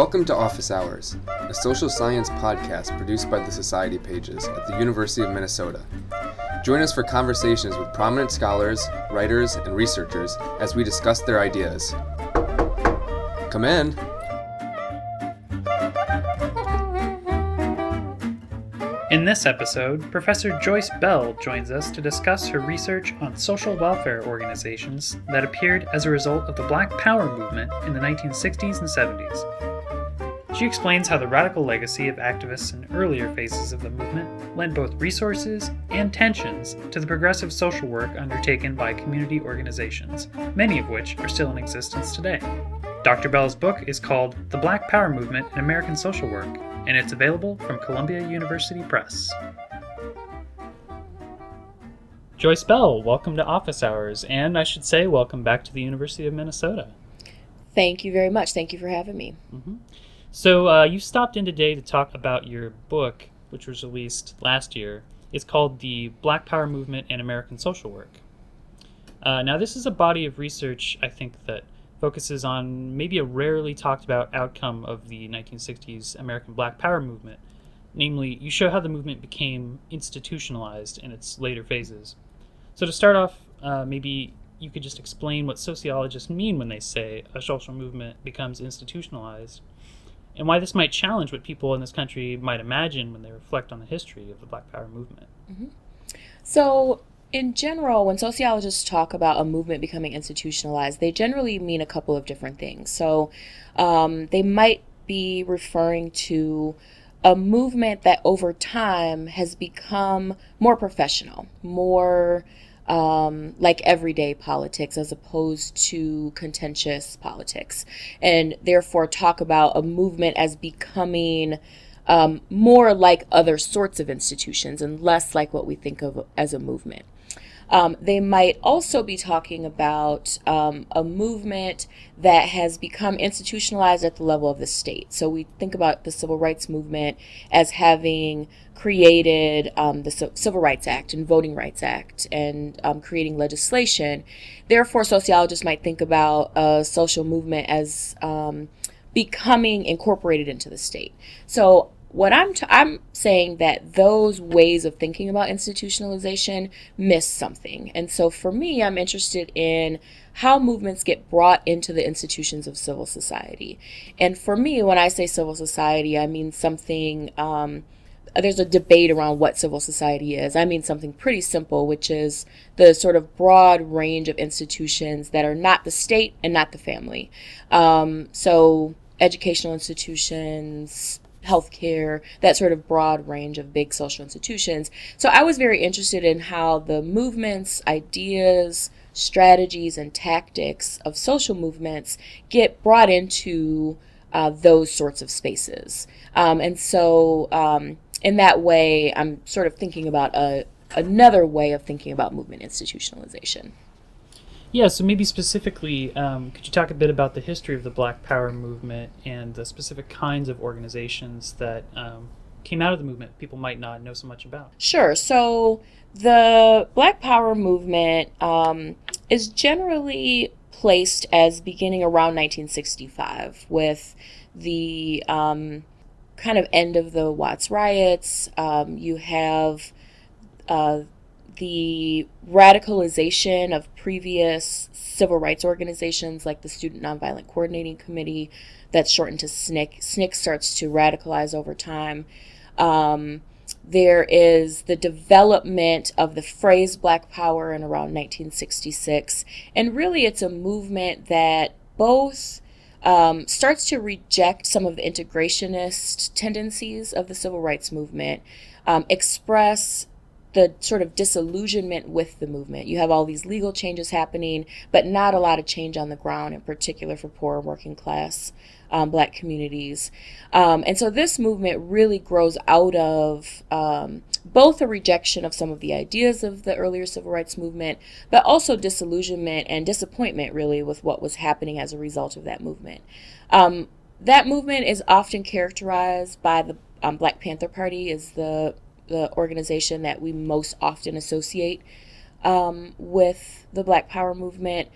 Welcome to Office Hours, a social science podcast produced by the Society Pages at the University of Minnesota. Join us for conversations with prominent scholars, writers, and researchers as we discuss their ideas. Come in. In this episode, Professor Joyce Bell joins us to discuss her research on social welfare organizations that appeared as a result of the Black Power movement in the 1960s and 70s. She explains how the radical legacy of activists in earlier phases of the movement lent both resources and tensions to the progressive social work undertaken by community organizations, many of which are still in existence today. Dr. Bell's book is called The Black Power Movement in American Social Work and it's available from Columbia University Press. Joyce Bell, welcome to Office Hours, and I should say, welcome back to the University of Minnesota. Thank you very much. Thank you for having me. Mm-hmm. So, uh, you stopped in today to talk about your book, which was released last year. It's called The Black Power Movement and American Social Work. Uh, now, this is a body of research, I think, that focuses on maybe a rarely talked about outcome of the 1960s American Black Power movement. Namely, you show how the movement became institutionalized in its later phases. So, to start off, uh, maybe you could just explain what sociologists mean when they say a social movement becomes institutionalized, and why this might challenge what people in this country might imagine when they reflect on the history of the Black Power movement. Mm-hmm. So, in general, when sociologists talk about a movement becoming institutionalized, they generally mean a couple of different things. So um, they might be referring to a movement that over time has become more professional, more um, like everyday politics as opposed to contentious politics, and therefore talk about a movement as becoming. Um, more like other sorts of institutions and less like what we think of as a movement. Um, they might also be talking about um, a movement that has become institutionalized at the level of the state. So we think about the civil rights movement as having created um, the Civil Rights Act and Voting Rights Act and um, creating legislation. Therefore, sociologists might think about a social movement as um, becoming incorporated into the state. So what I'm t- I'm saying that those ways of thinking about institutionalization miss something. And so for me, I'm interested in how movements get brought into the institutions of civil society. And for me, when I say civil society, I mean something um, there's a debate around what civil society is. I mean something pretty simple, which is the sort of broad range of institutions that are not the state and not the family. Um, so educational institutions, healthcare, that sort of broad range of big social institutions. So I was very interested in how the movements, ideas, strategies, and tactics of social movements get brought into uh, those sorts of spaces. Um, and so, um, in that way, I'm sort of thinking about a, another way of thinking about movement institutionalization. Yeah, so maybe specifically, um, could you talk a bit about the history of the Black Power movement and the specific kinds of organizations that um, came out of the movement people might not know so much about? Sure. So the Black Power movement um, is generally placed as beginning around 1965 with the um, kind of end of the Watts riots. Um, you have uh, the radicalization of previous civil rights organizations like the Student Nonviolent Coordinating Committee, that's shortened to SNCC. SNCC starts to radicalize over time. Um, there is the development of the phrase Black Power in around 1966. And really, it's a movement that both um, starts to reject some of the integrationist tendencies of the civil rights movement, um, express the sort of disillusionment with the movement. You have all these legal changes happening, but not a lot of change on the ground, in particular for poor working class um, black communities. Um, and so this movement really grows out of um, both a rejection of some of the ideas of the earlier civil rights movement, but also disillusionment and disappointment, really, with what was happening as a result of that movement. Um, that movement is often characterized by the um, Black Panther Party as the the organization that we most often associate um, with the Black Power movement.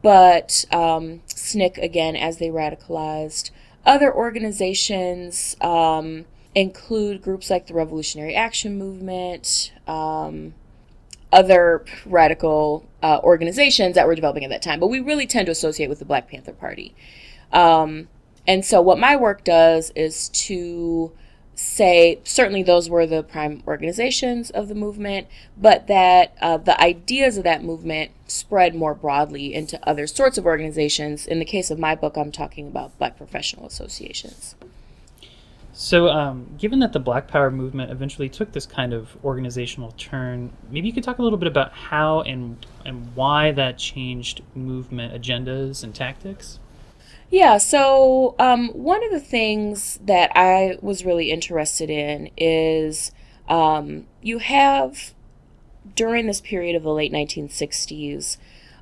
But um, SNCC, again, as they radicalized, other organizations um, include groups like the Revolutionary Action Movement, um, other radical uh, organizations that were developing at that time, but we really tend to associate with the Black Panther Party. Um, and so, what my work does is to say certainly those were the prime organizations of the movement, but that uh, the ideas of that movement spread more broadly into other sorts of organizations. In the case of my book, I'm talking about Black professional associations. So, um, given that the Black Power movement eventually took this kind of organizational turn, maybe you could talk a little bit about how and and why that changed movement agendas and tactics. Yeah, so um, one of the things that I was really interested in is um, you have during this period of the late 1960s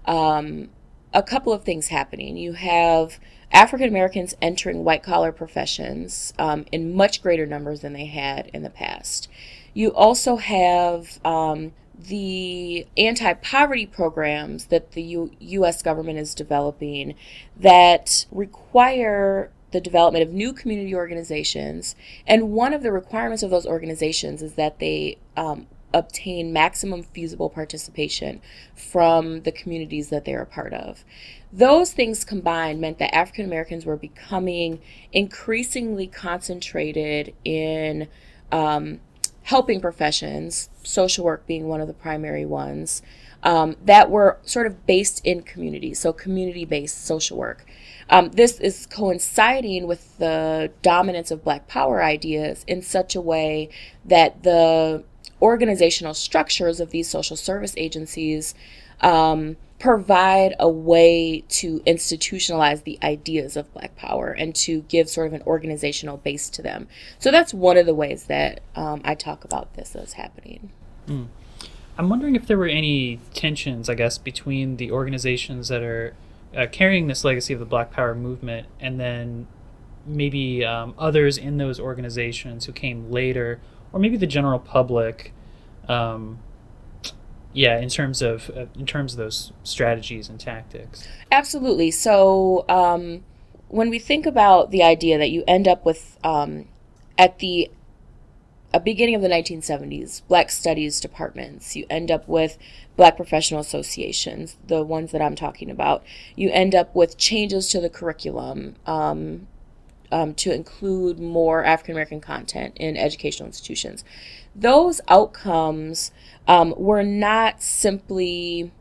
um, a couple of things happening. You have African Americans entering white collar professions um, in much greater numbers than they had in the past. You also have um, the anti poverty programs that the U- U.S. government is developing that require the development of new community organizations. And one of the requirements of those organizations is that they um, obtain maximum feasible participation from the communities that they're a part of. Those things combined meant that African Americans were becoming increasingly concentrated in um, helping professions, social work being one of the primary ones, um, that were sort of based in communities, so community based social work. Um, this is coinciding with the dominance of Black Power ideas in such a way that the organizational structures of these social service agencies um, provide a way to institutionalize the ideas of Black Power and to give sort of an organizational base to them. So that's one of the ways that um, I talk about this as happening. Mm. I'm wondering if there were any tensions, I guess, between the organizations that are uh, carrying this legacy of the Black Power movement and then maybe um, others in those organizations who came later, or maybe the general public. Um, yeah in terms of uh, in terms of those strategies and tactics. Absolutely. So um, when we think about the idea that you end up with um, at the beginning of the 1970s black studies departments you end up with black professional associations the ones that i'm talking about. You end up with changes to the curriculum um, um, to include more African American content in educational institutions. Those outcomes um, were not simply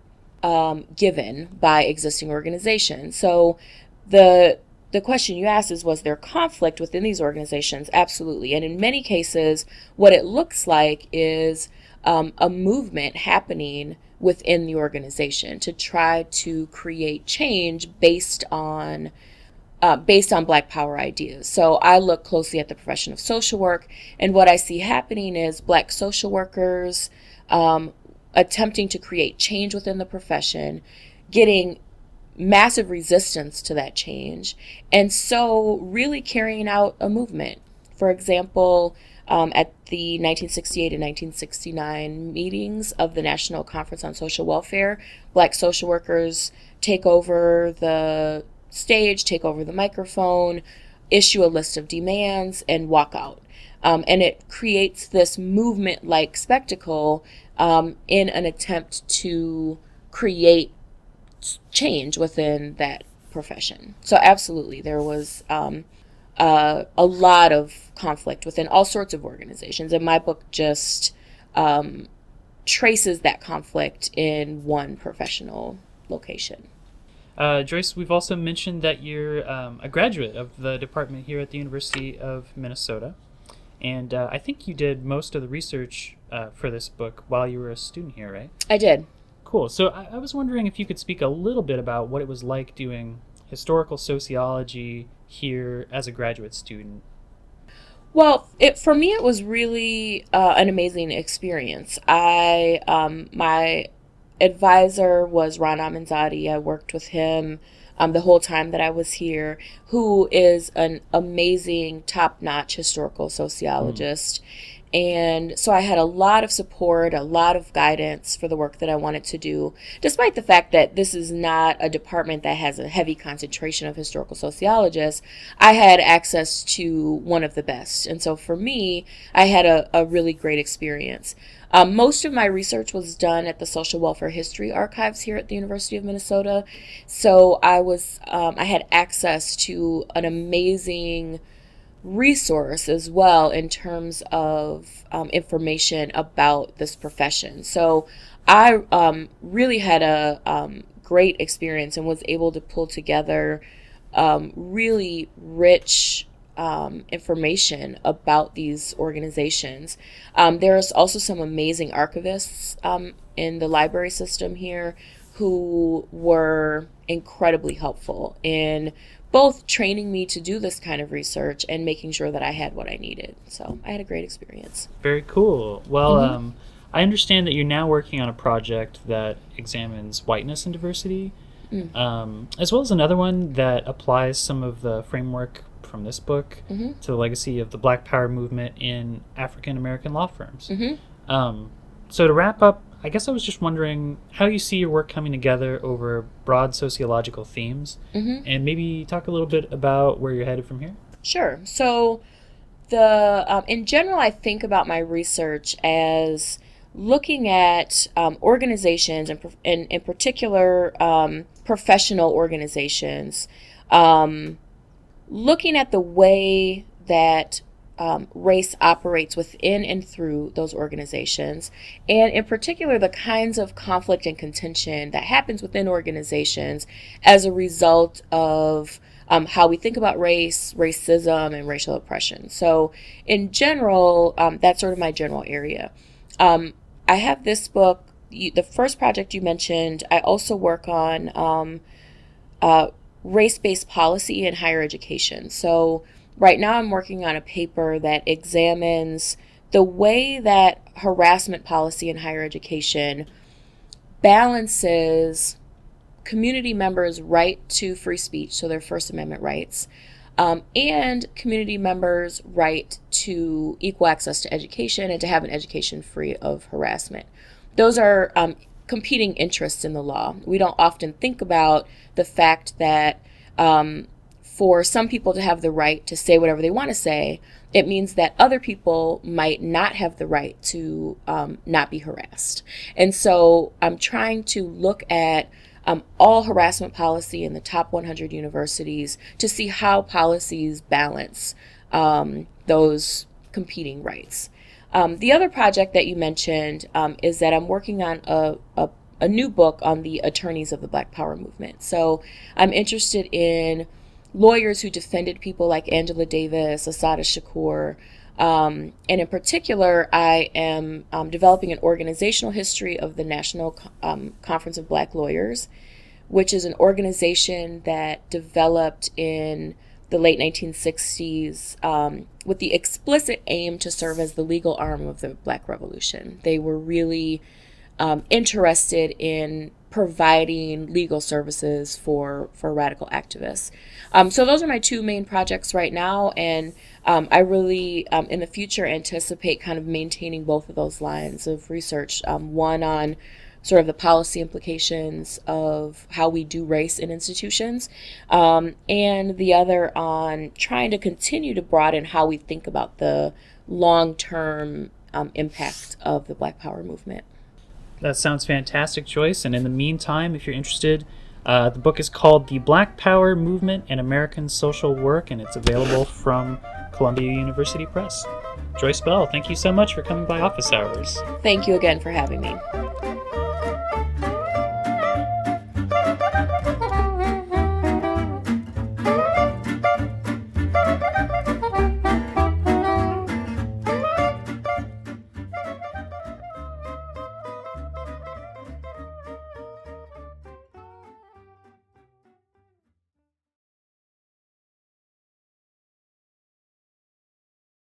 um, given by existing organizations. So the the question you asked is was there conflict within these organizations? Absolutely. And in many cases, what it looks like is um, a movement happening within the organization to try to create change based on uh, based on Black Power ideas. So I look closely at the profession of social work, and what I see happening is Black social workers um, attempting to create change within the profession, getting massive resistance to that change, and so really carrying out a movement. For example, um, at the 1968 and 1969 meetings of the National Conference on Social Welfare, Black social workers take over the stage, take over the microphone, issue a list of demands, and walk out. Um, and it creates this movement like spectacle um, in an attempt to create change within that profession. So, absolutely, there was um, uh, a lot of conflict within all sorts of organizations, and my book just um, traces that conflict in one professional location. Uh, Joyce, we've also mentioned that you're um, a graduate of the department here at the University of Minnesota. And uh, I think you did most of the research uh, for this book while you were a student here, right? I did. Cool. So I, I was wondering if you could speak a little bit about what it was like doing historical sociology here as a graduate student. Well, it for me it was really uh, an amazing experience. I um, my advisor was Ron Aminzade. I worked with him um, the whole time that I was here, who is an amazing, top notch historical sociologist. Mm. And so I had a lot of support, a lot of guidance for the work that I wanted to do, despite the fact that this is not a department that has a heavy concentration of historical sociologists. I had access to one of the best. And so for me, I had a, a really great experience. Um, most of my research was done at the Social Welfare History Archives here at the University of Minnesota. So I was, um, I had access to an amazing resource as well in terms of um, information about this profession. So I um, really had a um, great experience and was able to pull together um, really rich um, information about these organizations. Um, there's also some amazing archivists in the library system here who were incredibly helpful in both training me to do this kind of research and making sure that I had what I needed. So I had a great experience. Very cool. Well, mm-hmm. um, I understand that you're now working on a project that examines whiteness and diversity, mm. um, as well as another one that applies some of the framework from this book mm-hmm. to the legacy of the Black Power movement in African American law firms. Mm-hmm. Um, so to wrap up, I guess I was just wondering how you see your work coming together over broad sociological themes, mm-hmm. and maybe talk a little bit about where you're headed from here. Sure. So, the um, in general, I think about my research as looking at um, organizations and, in, in particular um, professional organizations, um, looking at the way that um, race operates within and through those organizations, and in particular, the kinds of conflict and contention that happens within organizations as a result of um, how we think about race, racism, and racial oppression. So, in general, um, that's sort of my general area. Um, I have this book, you, the first project you mentioned, I also work on um, uh, race based policy in higher education. So, right now I'm working on a paper that examines the way that harassment policy in higher education balances community members' right to free speech, so their First Amendment rights, um, and community members' right to equal access to education and to have an education free of harassment. Those are um, competing interests in the law. We don't often think about the fact that um, for some people to have the right to say whatever they want to say, it means that other people might not have the right to um, not be harassed. And so I'm trying to look at um, all harassment policy in the top 100 universities to see how policies balance um, those competing rights. Um, the other project that you mentioned um, is that I'm working on a, a, a new book on the attorneys of the Black Power movement. So I'm interested in lawyers who defended people like Angela Davis, Assata Shakur. Um, and in particular, I am um, developing an organizational history of the National um, Conference of Black Lawyers, which is an organization that developed in the late 1960s um, with the explicit aim to serve as the legal arm of the Black Revolution. They were really um, interested in providing legal services for for radical activists. Um, so those are my two main projects right now, and um, I really um, in the future anticipate kind of maintaining both of those lines of research. Um, one on sort of the policy implications of how we do race in institutions, um, and the other on trying to continue to broaden how we think about the long term um, impact of the Black Power movement. That sounds fantastic, Joyce. And in the meantime, if you're interested, uh, the book is called The Black Power Movement and American Social Work, and it's available from Columbia University Press. Joyce Bell, thank you so much for coming by office hours. Thank you again for having me.